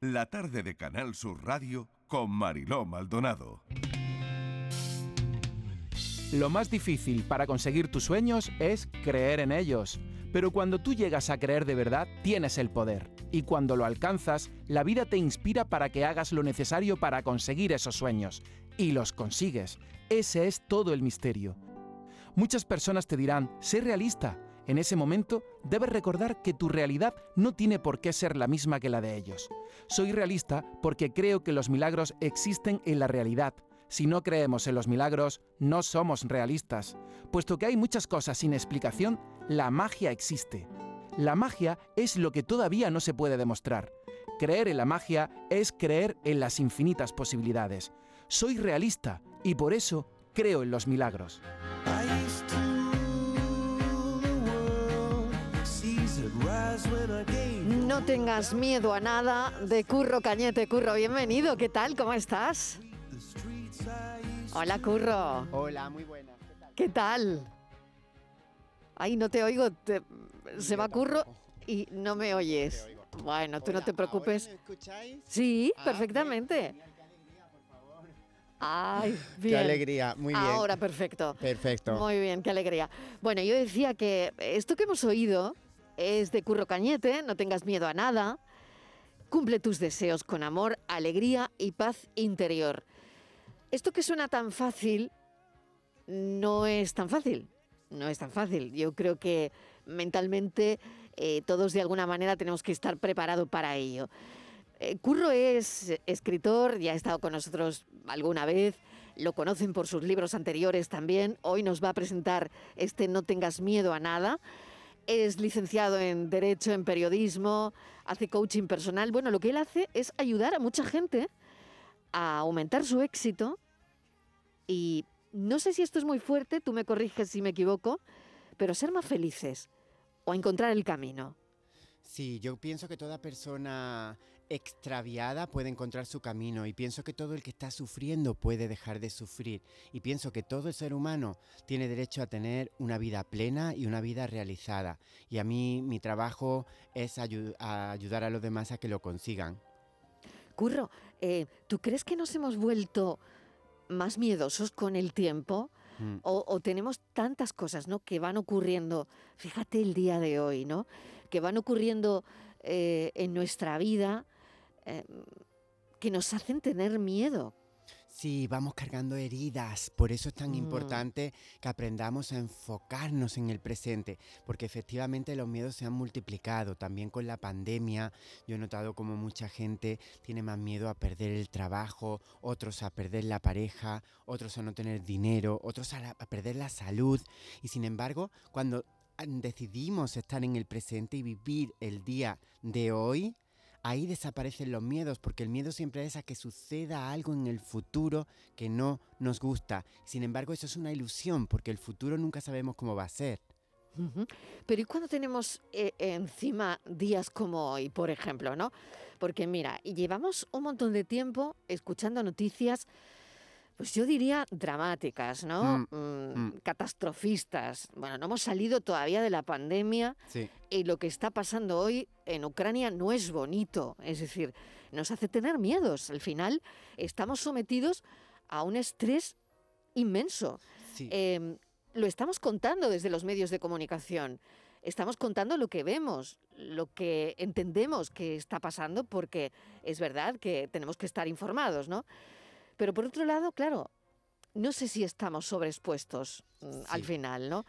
La tarde de Canal Sur Radio con Mariló Maldonado. Lo más difícil para conseguir tus sueños es creer en ellos. Pero cuando tú llegas a creer de verdad, tienes el poder. Y cuando lo alcanzas, la vida te inspira para que hagas lo necesario para conseguir esos sueños. Y los consigues. Ese es todo el misterio. Muchas personas te dirán, sé realista. En ese momento, debes recordar que tu realidad no tiene por qué ser la misma que la de ellos. Soy realista porque creo que los milagros existen en la realidad si no creemos en los milagros, no somos realistas. Puesto que hay muchas cosas sin explicación, la magia existe. La magia es lo que todavía no se puede demostrar. Creer en la magia es creer en las infinitas posibilidades. Soy realista y por eso creo en los milagros. No tengas miedo a nada de Curro Cañete. Curro, bienvenido. ¿Qué tal? ¿Cómo estás? Hola, Curro. Hola, muy buena. ¿Qué tal? Ay, no te oigo. se va Curro y no me oyes. Bueno, tú no te preocupes. Sí, perfectamente. Ay, bien. Qué alegría, muy bien. Ahora, perfecto. Perfecto. Muy bien, qué alegría. Bueno, yo decía que esto que hemos oído es de Curro Cañete, no tengas miedo a nada. Cumple tus deseos con amor, alegría y paz interior. Esto que suena tan fácil no es tan fácil. No es tan fácil. Yo creo que mentalmente eh, todos de alguna manera tenemos que estar preparados para ello. Eh, Curro es escritor, ya ha estado con nosotros alguna vez, lo conocen por sus libros anteriores también. Hoy nos va a presentar este No tengas miedo a nada. Es licenciado en Derecho, en Periodismo, hace coaching personal. Bueno, lo que él hace es ayudar a mucha gente a aumentar su éxito y no sé si esto es muy fuerte, tú me corriges si me equivoco, pero ser más felices o encontrar el camino. Sí, yo pienso que toda persona extraviada puede encontrar su camino y pienso que todo el que está sufriendo puede dejar de sufrir y pienso que todo el ser humano tiene derecho a tener una vida plena y una vida realizada y a mí mi trabajo es ayudar a los demás a que lo consigan. Curro, eh, ¿tú crees que nos hemos vuelto más miedosos con el tiempo? Mm. O, tenemos tantas cosas, ¿no? Que van ocurriendo, fíjate el día de hoy, ¿no? Que van ocurriendo eh, en nuestra vida eh, que nos hacen tener miedo. Sí, vamos cargando heridas, por eso es tan mm. importante que aprendamos a enfocarnos en el presente, porque efectivamente los miedos se han multiplicado, también con la pandemia, yo he notado como mucha gente tiene más miedo a perder el trabajo, otros a perder la pareja, otros a no tener dinero, otros a, a perder la salud, y sin embargo, cuando decidimos estar en el presente y vivir el día de hoy, ahí desaparecen los miedos, porque el miedo siempre es a que suceda algo en el futuro que no nos gusta. Sin embargo, eso es una ilusión, porque el futuro nunca sabemos cómo va a ser. Pero ¿y cuando tenemos eh, encima días como hoy, por ejemplo, no? Porque mira, llevamos un montón de tiempo escuchando noticias pues yo diría dramáticas, ¿no? Mm, mm, mm. Catastrofistas. Bueno, no hemos salido todavía de la pandemia y lo que está pasando hoy en Ucrania no es bonito. Es decir, nos hace tener miedos. Al final estamos sometidos a un estrés inmenso. Em, lo estamos contando desde los medios de comunicación. Estamos contando lo que vemos, lo que entendemos que está pasando, porque es verdad que tenemos que estar informados, ¿no? Pero por otro lado, claro, no sé si estamos sobreexpuestos mm, al final, ¿no?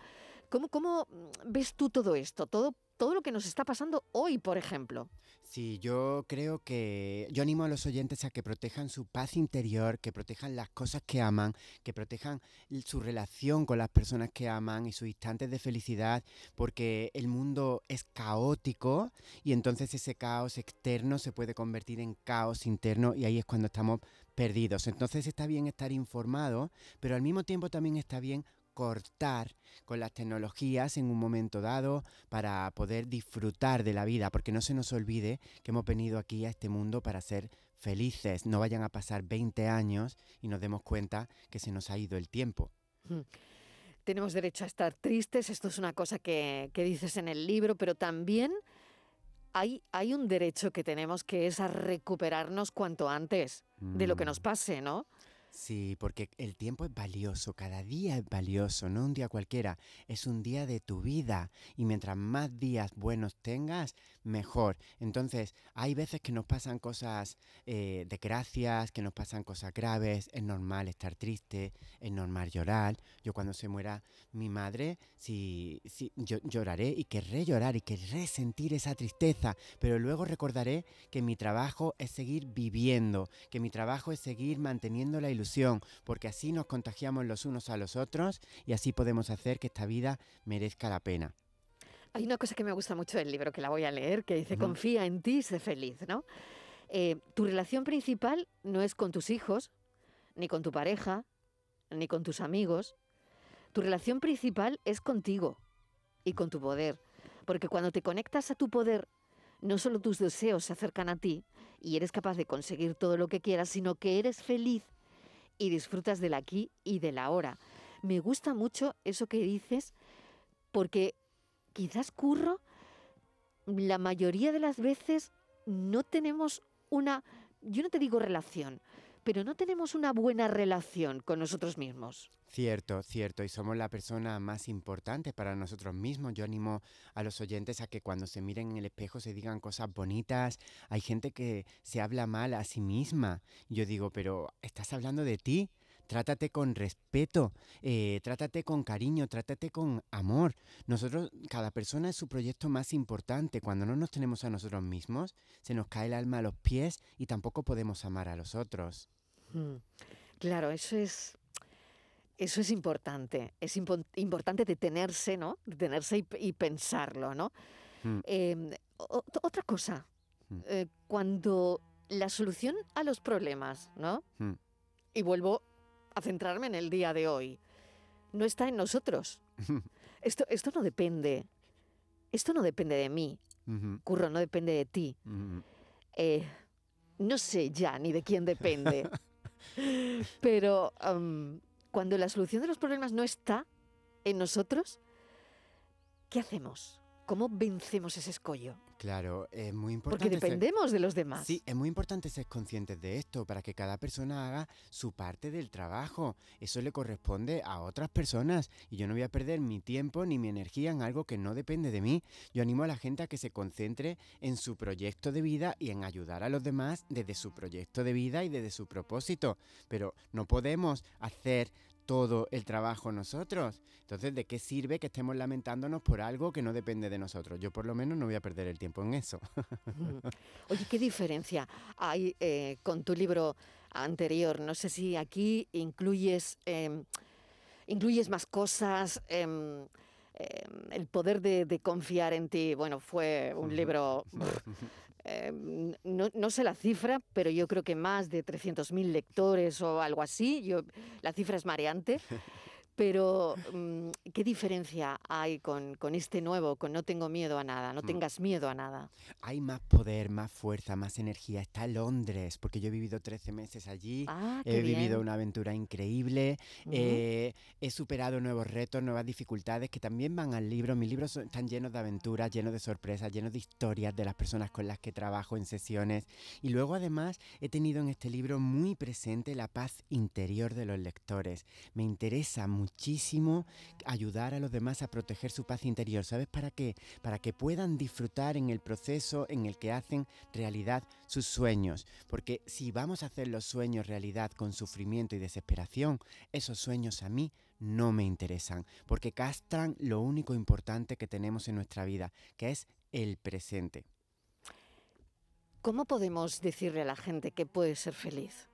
¿Cómo, ¿Cómo ves tú todo esto? Todo todo lo que nos está pasando hoy, por ejemplo. Sí, yo creo que yo animo a los oyentes a que protejan su paz interior, que protejan las cosas que aman, que protejan su relación con las personas que aman y sus instantes de felicidad, porque el mundo es caótico y entonces ese caos externo se puede convertir en caos interno y ahí es cuando estamos perdidos. Entonces está bien estar informado, pero al mismo tiempo también está bien cortar con las tecnologías en un momento dado para poder disfrutar de la vida, porque no se nos olvide que hemos venido aquí a este mundo para ser felices, no vayan a pasar 20 años y nos demos cuenta que se nos ha ido el tiempo. Tenemos derecho a estar tristes, esto es una cosa que, que dices en el libro, pero también hay, hay un derecho que tenemos que es a recuperarnos cuanto antes de lo que nos Mm. pase, ¿no? Sí, porque el tiempo es valioso, cada día es valioso, no un día cualquiera, es un día de tu vida y mientras más días buenos tengas, mejor. Entonces, hay veces que nos pasan cosas eh, desgracias, que nos pasan cosas graves, es normal estar triste, es normal llorar. Yo cuando se muera mi madre, sí, sí, lloraré y querré llorar y querré sentir esa tristeza, pero luego recordaré que mi trabajo es seguir viviendo, que mi trabajo es seguir manteniendo la ilusión, porque así nos contagiamos los unos a los otros y así podemos hacer que esta vida merezca la pena. Hay una cosa que me gusta mucho del libro, que la voy a leer, que dice, Ujú. confía en ti, sé feliz, ¿no? Eh, tu relación principal no es con tus hijos, ni con tu pareja, ni con tus amigos. Tu relación principal es contigo y con tu poder. Porque cuando te conectas a tu poder, no solo tus deseos se acercan a ti y eres capaz de conseguir todo lo que quieras, sino que eres feliz y disfrutas del aquí y del ahora. Me gusta mucho eso que dices porque quizás curro, la mayoría de las veces no tenemos una, yo no te digo relación, pero no tenemos una buena relación con nosotros mismos. Cierto, cierto, y somos la persona más importante para nosotros mismos. Yo animo a los oyentes a que cuando se miren en el espejo se digan cosas bonitas. Hay gente que se habla mal a sí misma. Yo digo, pero estás hablando de ti. Trátate con respeto, eh, trátate con cariño, trátate con amor. Nosotros, cada persona es su proyecto más importante. Cuando no nos tenemos a nosotros mismos, se nos cae el alma a los pies y tampoco podemos amar a los otros. Mm, Claro, eso es, eso es importante. Es impo- importante detenerse, ¿no? Detenerse y, pensarlo, ¿no? Mm. Em, otra cosa, Mm. eh, cuando la solución a los problemas, ¿no? Mm. Y vuelvo a centrarme en el día de hoy, no está en nosotros. Esto, esto no depende. Esto no depende de mí, Curro, no depende de ti. Eh, no sé ya ni de quién depende. Pero cuando la solución de los problemas no está en nosotros, ¿qué hacemos? ¿Cómo vencemos ese escollo? Claro, es muy Porque importante. ser- dependemos de los demás. Sí, es muy importante ser conscientes de esto para que cada persona haga su parte del trabajo. Eso le corresponde a otras personas y yo no voy a perder mi tiempo ni mi energía en algo que no depende de mí. Yo animo a la gente a que se concentre en su proyecto de vida y en ayudar a los demás desde su proyecto de vida y desde su propósito. Pero no podemos hacer todo el trabajo nosotros. Entonces, ¿de qué sirve que estemos lamentándonos por algo que no depende de nosotros? Yo por lo menos no voy a perder el tiempo en eso. Oye, ¿qué diferencia hay eh, con tu libro anterior? No sé si aquí incluyes, em, incluyes más cosas. em, em, el poder de, de confiar en ti. Bueno, fue un libro. em, no, no sé la cifra, pero yo creo que más de 300.000 lectores o algo así. Yo, la cifra es mareante. Pero, mm, ¿qué diferencia hay con, con este nuevo, con No tengo miedo a nada? No Mm. tengas miedo a nada. Hay más poder, más fuerza, más energía. Está Londres, porque yo he vivido 13 meses allí. Ah, He bien. vivido una aventura increíble, eh, he superado nuevos retos, nuevas dificultades que también van al libro. Mis libros son- están llenos de aventuras, llenos de sorpresas, llenos de historias de las personas con las que trabajo en sesiones. Y luego además he tenido en este libro muy presente la paz interior de los lectores. Me interesa muchísimo ayudar a los demás a proteger su paz interior. ¿Sabes para qué? Para que puedan disfrutar en el proceso en el que hacen realidad sus sueños. Porque si vamos a hacer los sueños realidad con sufrimiento y desesperación, esos sueños a mí no me interesan. Porque castran lo único importante que tenemos en nuestra vida, que es el presente. ¿Cómo podemos decirle a la gente que puede ser feliz?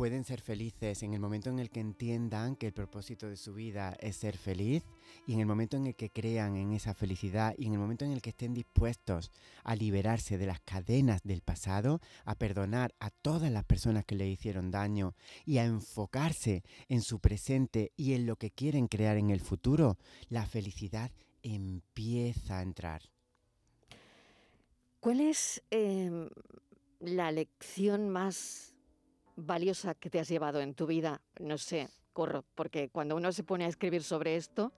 Pueden ser felices en el momento en el que entiendan que el propósito de su vida es ser feliz y en el momento en el que crean en esa felicidad y en el momento en el que estén dispuestos a liberarse de las cadenas del pasado, a perdonar a todas las personas que le hicieron daño y a enfocarse en su presente y en lo que quieren crear en el futuro, la felicidad empieza a entrar. ¿Cuál es em, la lección más valiosa que te has llevado en tu vida? No sé, corro, porque cuando uno se pone a escribir sobre esto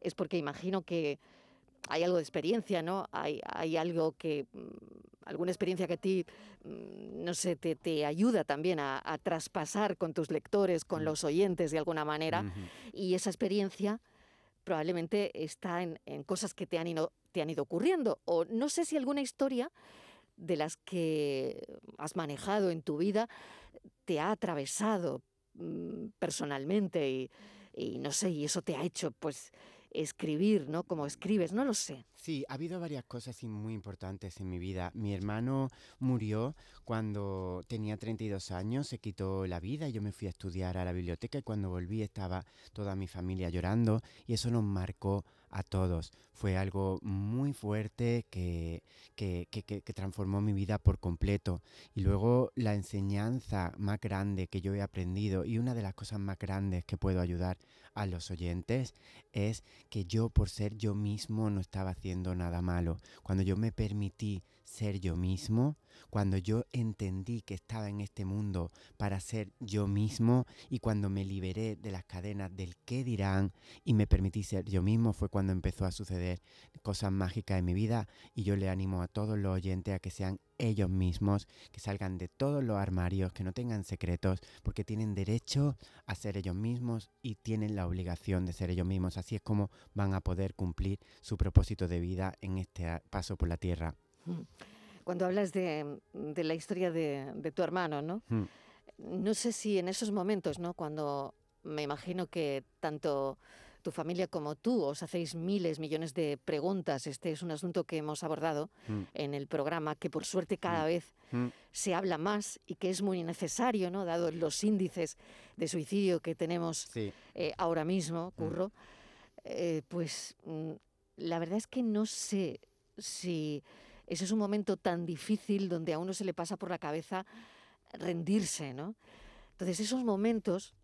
es porque imagino que hay algo de experiencia, ¿no? Hay, hay algo que, mm, alguna experiencia que a ti, mm, no sé, te, te ayuda también a, a traspasar con tus lectores, con Mm. los oyentes de alguna manera. Y esa experiencia probablemente está en, en cosas que te han, ido, te han ido ocurriendo. O no sé si alguna historia de las que has manejado en tu vida te ha atravesado mm, personalmente y, no sé, y eso te ha hecho pues escribir, ¿no? Como escribes, no lo sé. Sí, ha habido varias cosas muy importantes en mi vida. Mi hermano murió cuando tenía 32 años, se quitó la vida y yo me fui a estudiar a la biblioteca y cuando volví estaba toda mi familia llorando y eso nos marcó a todos. Fue algo muy fuerte que, que, que- que- transformó mi vida por completo. Y luego la enseñanza más grande que yo he aprendido y una de las cosas más grandes que puedo ayudar a los oyentes es que yo por ser yo mismo no estaba haciendo nada malo. Cuando yo me permití ser yo mismo, cuando yo entendí que estaba en este mundo para ser yo mismo y cuando me liberé de las cadenas del qué dirán y me permití ser yo mismo fue cuando empezó a suceder cosas mágicas en mi vida y yo le animo a todos los oyentes a que sean ellos mismos, que salgan de todos los armarios, que no tengan secretos, porque tienen derecho a ser ellos mismos y tienen la obligación de ser ellos mismos. Así es como van a poder cumplir su propósito de vida en este paso por la tierra. Cuando hablas de, de la historia de, de tu hermano, ¿no? Mm. No sé si en esos momentos, ¿no? Cuando me imagino que tanto tu familia como tú os hacéis miles, millones de preguntas. Este es un asunto que hemos abordado Mm. en el programa, que por suerte cada vez Mm. se habla más y que es muy necesario, ¿no? Dado los índices de suicidio que tenemos Sí. eh, ahora mismo, Curro, eh, pues mm, la verdad es que no sé si ese es un momento tan difícil donde a uno se le pasa por la cabeza rendirse, ¿no? Entonces esos momentos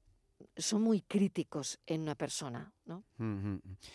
son muy críticos en una persona,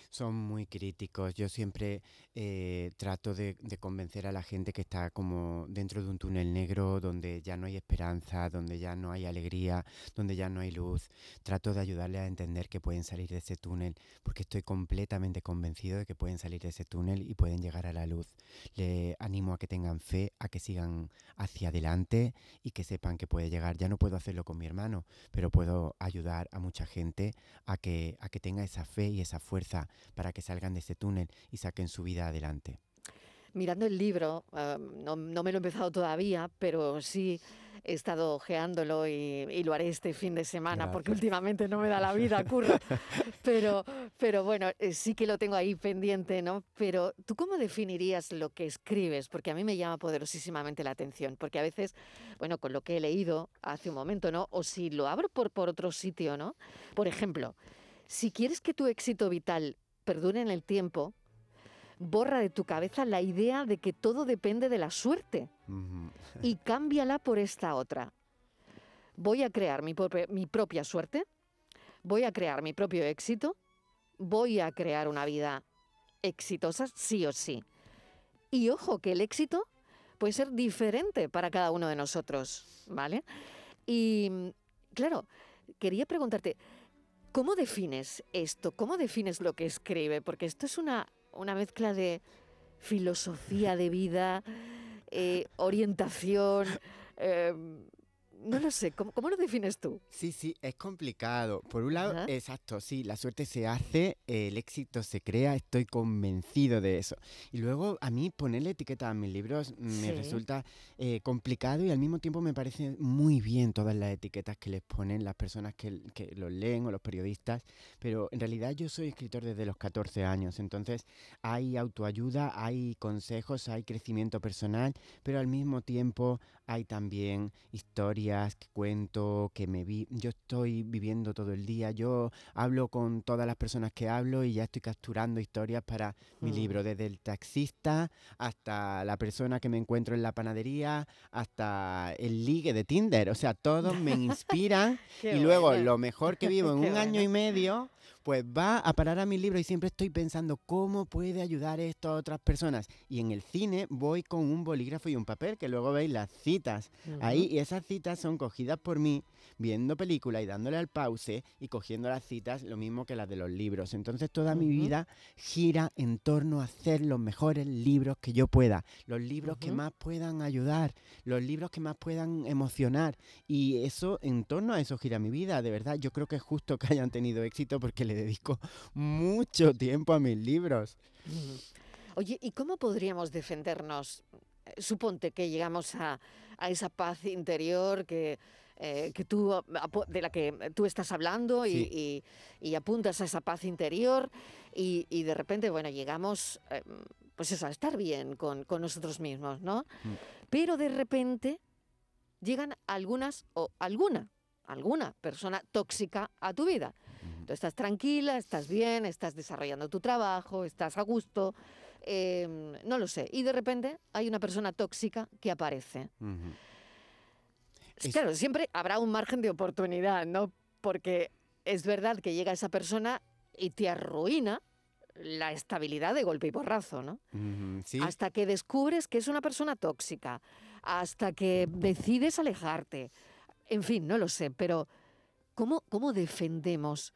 Son muy críticos. Yo siempre eh, trato de, de convencer a la gente que está como dentro de un túnel negro donde ya no hay esperanza, donde ya no hay alegría, donde ya no hay luz. Trato de ayudarle a entender que pueden salir de ese túnel porque estoy completamente convencido de que pueden salir de ese túnel y pueden llegar a la luz. Le animo a que tengan fe, a que sigan hacia adelante y que sepan que puede llegar. Ya no puedo hacerlo con mi hermano, pero puedo ayudar a mucha gente a que, a que tenga esa fe y esa fuerza para que salgan de ese túnel y saquen su vida adelante. Mirando el libro, ah, no, no me lo he empezado todavía, pero sí he estado ojeándolo y, y lo haré este fin de semana, porque últimamente no me da la vida, curro. Pero, pero bueno, eh, sí que lo tengo ahí pendiente, ¿no? Pero ¿tú cómo definirías lo que escribes? Porque a mí me llama poderosísimamente la atención, porque a veces, bueno, con lo que he leído hace un momento, ¿no? O si lo abro por, por otro sitio, ¿no? Por ejemplo, si quieres que tu éxito vital perdure en el tiempo, borra de tu cabeza la idea de que todo depende de la suerte y cámbiala por esta otra. Voy a crear mi, propia- mi propia suerte, voy a crear mi propio éxito, voy a crear una vida exitosa sí o sí. Y ojo que el éxito puede ser diferente para cada uno de nosotros, ¿vale? Y claro, quería preguntarte, ¿cómo defines esto? ¿Cómo defines lo que escribe? Porque esto es una, una mezcla de filosofía de vida, eh, orientación, eh, no lo sé, ¿cómo, cómo lo defines tú? Sí, sí, es complicado. Por un lado, Ajá. exacto, sí, la suerte se hace, el éxito se crea, estoy convencido de eso. Y luego a mí ponerle etiqueta a mis libros me Sí. resulta eh, complicado y al mismo tiempo me parece muy bien todas las etiquetas que les ponen las personas que, que los leen o los periodistas, pero en realidad yo soy escritor desde los 14 años, entonces hay autoayuda, hay consejos, hay crecimiento personal, pero al mismo tiempo hay también historias que cuento, que me vi, yo estoy viviendo todo el día, yo hablo con todas las personas que hablo y ya estoy capturando historias para mi Mm. libro, desde el taxista hasta la persona que me encuentro en la panadería, hasta el ligue de Tinder, o sea, todos me inspiran y luego bueno. lo mejor que vivo en Qué un año y medio pues va a parar a mi libro y siempre estoy pensando cómo puede ayudar esto a otras personas. Y en el cine voy con un bolígrafo y un papel, que luego veis las citas ahí, y esas citas son cogidas por mí viendo películas y dándole al pause y cogiendo las citas, lo mismo que las de los libros. Entonces toda mi vida gira en torno a hacer los mejores libros que yo pueda, los libros que más puedan ayudar, los libros que más puedan emocionar. Y eso, en torno a eso gira mi vida, de verdad. Yo creo que es justo que hayan tenido éxito porque le dedico mucho tiempo a mis libros. Oye, ¿y cómo podríamos defendernos? Eh, suponte que llegamos a, a esa paz interior que eh, que tú, de la que tú estás hablando y, apuntas a esa paz interior y, de repente, bueno, llegamos, eh, pues eso, a estar bien con, nosotros mismos, ¿no? Mm. Pero de repente llegan algunas o alguna, alguna persona tóxica a tu vida. Tú estás tranquila, estás bien, estás desarrollando tu trabajo, estás a gusto, em, no lo sé. Y de repente hay una persona tóxica que aparece. Claro, siempre habrá un margen de oportunidad, ¿no? Porque es verdad que llega esa persona y te arruina la estabilidad de golpe y porrazo, ¿no? Hasta que descubres que es una persona tóxica, hasta que decides alejarte. En fin, no lo sé, pero ¿cómo, cómo defendemos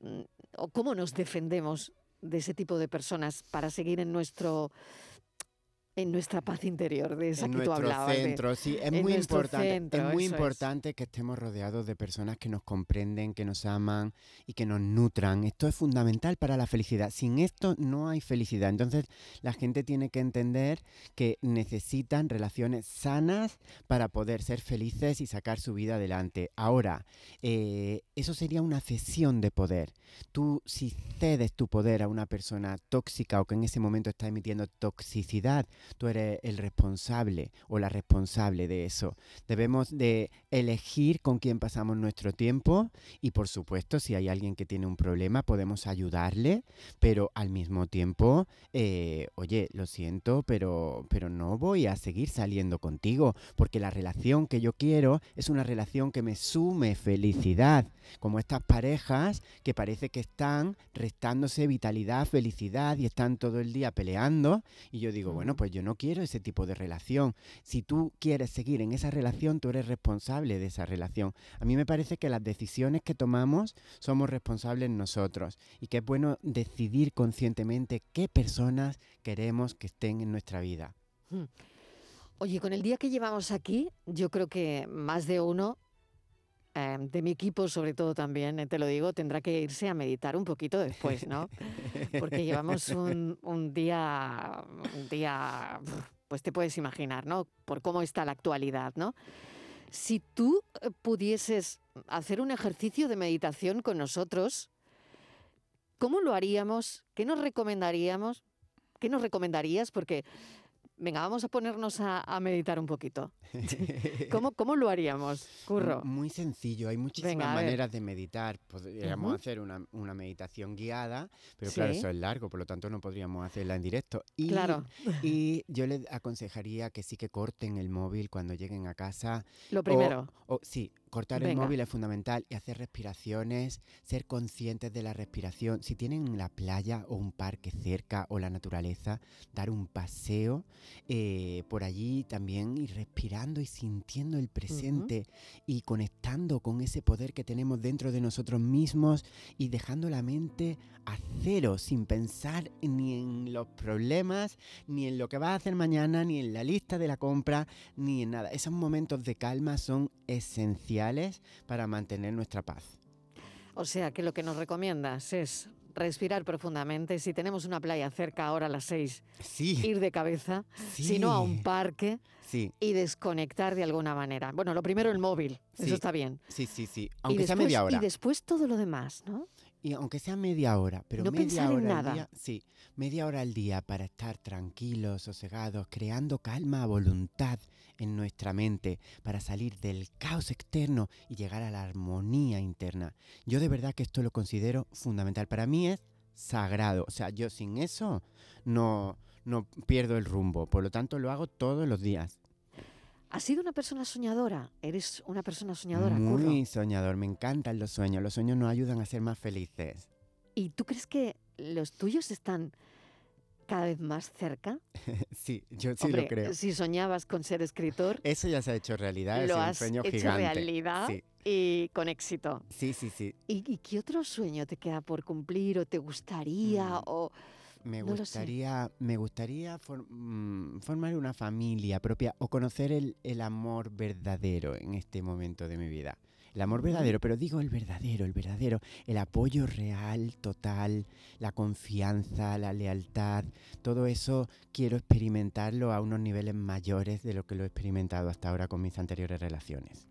mm, o cómo nos defendemos de ese tipo de personas para seguir en nuestro en nuestra paz interior, de esa que tú hablabas. Centro, sí, es muy importante. es muy importante que estemos rodeados de personas que nos comprenden, que nos aman y que nos nutran. Esto es fundamental para la felicidad. Sin esto no hay felicidad. Entonces la gente tiene que entender que necesitan relaciones sanas para poder ser felices y sacar su vida adelante. Ahora, eh, eso sería una cesión de poder. Tú si cedes tu poder a una persona tóxica o que en ese momento está emitiendo toxicidad, tú eres el responsable o la responsable de eso. Debemos de elegir con quién pasamos nuestro tiempo y por supuesto si hay alguien que tiene un problema podemos ayudarle, pero al mismo tiempo, eh, oye, lo siento, pero, pero no voy a seguir saliendo contigo porque la relación que yo quiero es una relación que me sume felicidad, como estas parejas que parece que están restándose vitalidad, felicidad y están todo el día peleando y yo digo, bueno, pues yo no quiero ese tipo de relación. Si tú quieres seguir en esa relación, tú eres responsable de esa relación. A mí me parece que las decisiones que tomamos somos responsables nosotros y que es bueno decidir conscientemente qué personas queremos que estén en nuestra vida. Hmm. Oye, con el día que llevamos aquí, yo creo que más de uno em, de mi equipo, sobre todo también, eh, te lo digo, tendrá que irse a meditar un poquito después, ¿no? Porque llevamos un, un día, un día, pues te puedes imaginar, ¿no? Por cómo está la actualidad, ¿no? Si tú eh, pudieses hacer un ejercicio de meditación con nosotros, ¿cómo lo haríamos? ¿Qué nos recomendaríamos? ¿Qué nos recomendarías? Porque Venga, vamos a ponernos a, meditar un poquito. ¿Cómo, ¿Cómo, lo haríamos, Curro? Muy sencillo, hay muchísimas maneras de meditar. Podríamos hacer una, una, meditación guiada, pero claro, eso es largo, por lo tanto no podríamos hacerla en directo. Y, claro. Y yo les aconsejaría que sí que corten el móvil cuando lleguen a casa. Lo primero. O, sí, cortar el móvil es fundamental y hacer respiraciones, ser conscientes de la respiración. Si tienen la playa o un parque cerca o la naturaleza, dar un paseo eh, por allí también y respirando y sintiendo el presente y conectando con ese poder que tenemos dentro de nosotros mismos y dejando la mente a cero sin pensar ni en los problemas, ni en lo que vas a hacer mañana, ni en la lista de la compra, ni en nada. Esos momentos de calma son esenciales para mantener nuestra paz. O sea que lo que nos recomiendas es respirar profundamente. Si tenemos una playa cerca ahora a las seis, ir de cabeza, si no a un parque y desconectar de alguna manera. Bueno, lo primero el móvil, eso está bien. Sí, sí, sí, aunque sea media hora. Y después todo lo demás, ¿no? Y aunque sea media hora, pero media hora al día, sí, media hora al día para estar tranquilos, sosegados, creando calma a voluntad en nuestra mente para salir del caos externo y llegar a la armonía interna. Yo de verdad que esto lo considero fundamental. Para mí es sagrado. O sea, yo sin eso no, no pierdo el rumbo. Por lo tanto, lo hago todos los días. ¿Has sido una persona soñadora? ¿Eres una persona soñadora? Muy soñador, me encantan los sueños. Los sueños nos ayudan a ser más felices. ¿Y tú crees que los tuyos están cada vez más cerca? sí, yo sí Hombre, lo creo. Si soñabas con ser escritor, Eso ya se ha hecho realidad, es lo un has sueño hecho gigante. realidad Sí, y con éxito. sí, sí, sí. ¿Y, y qué otro sueño te queda por cumplir o te gustaría? Mm. o Me No gustaría, me gustaría mm, formar una familia propia o conocer el, el amor verdadero en este momento de mi vida. El amor verdadero, pero digo el verdadero, el verdadero, el apoyo real, total, la confianza, la lealtad, todo eso quiero experimentarlo a unos niveles mayores de lo que lo he experimentado hasta ahora con mis anteriores relaciones.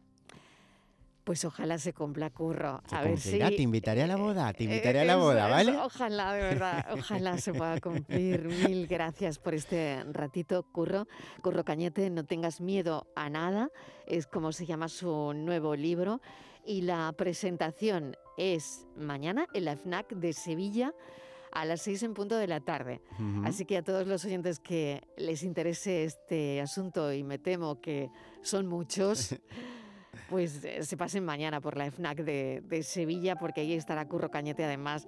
Pues ojalá se cumpla, Curro. Se a ver si... te invitaré a la boda, te Eh, invitaré a la eso boda, ¿vale? Ojalá, de verdad, ojalá se pueda cumplir. Mil gracias por este ratito, Curro. Curro Cañete, no tengas miedo a nada, es como se llama su nuevo libro. Y la presentación es mañana en la FNAC de Sevilla a las seis en punto de la tarde. Ujú. Así que a todos los oyentes que les interese este asunto, y me temo que son muchos, pues eh, se pasen mañana por la FNAC de, de Sevilla, porque ahí estará Curro Cañete además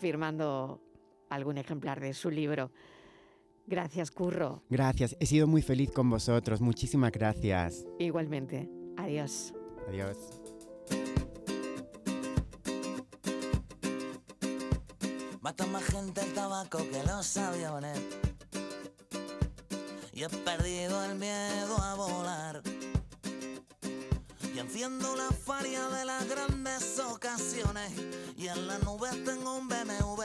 firmando algún ejemplar de su libro. Gracias, Curro. Gracias, he sido muy feliz con vosotros, muchísimas gracias. Igualmente. Adiós. Adiós. Mata más gente el tabaco que los aviones. Y he perdido el miedo a volar. Enciendo la faria de las grandes ocasiones. Y en las nubes tengo un BMW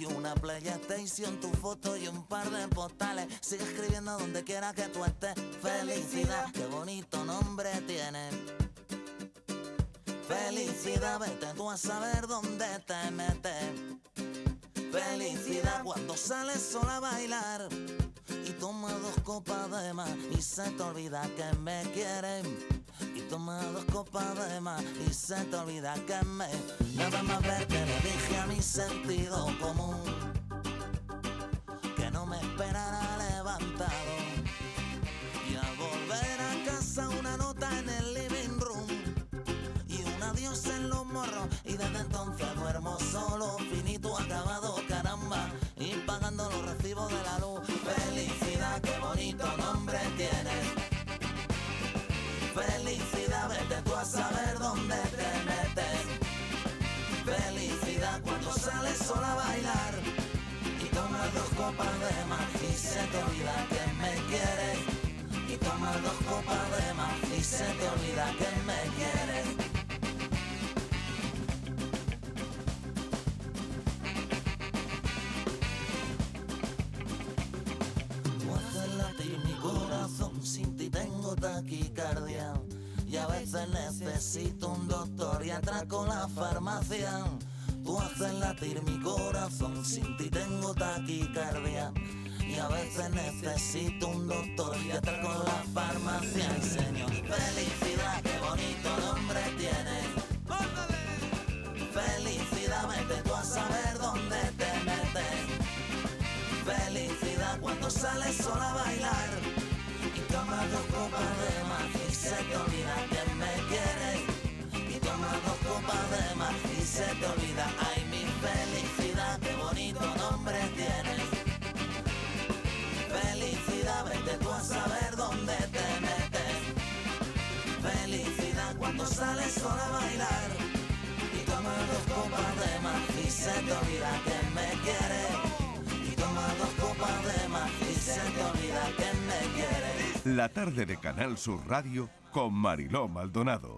y una PlayStation, tu foto y un par de postales. Sigue escribiendo donde quiera que tú estés. Felicidad, qué bonito nombre tiene. Felicidad, vete tú a saber dónde te metes. Felicidad cuando sales sola a bailar toma dos copas de más y se te olvida que me quieren. Y toma dos copas de más y se te olvida que me. Nada más ver que le dije a mi sentido común que no me esperara levantado. Y al volver a casa una nota en el living room y un adiós en los morros y desde entonces duermo solo, finito, acabado, caramba, y pagando los recibos de la luz. Felicidad, vete tú a saber dónde te metes. Felicidad cuando sales sola a bailar y tomas dos copas de más y se te olvida que me quieres. Y tomas dos copas de más y se te olvida que me quieres. Tú haces latir mi corazón, sin ti tengo taquicardia. Y a veces necesito un doctor y atraco la farmacia. Señor, felicidad, qué bonito nombre tiene. Felicidad, vete tú a saber dónde te metes. Felicidad cuando sales sola a bailar y tomas dos copas de más y se te olvida que y se te olvida, ay mi felicidad, qué bonito nombre tienes. Felicidad, vete tú a saber dónde te metes. Felicidad cuando sales sola a bailar y tomas dos copas de más y se te olvida que me quieres. Y tomas dos copas de más y se te olvida que me quieres. La tarde de Canal Sur Radio con Mariló Maldonado.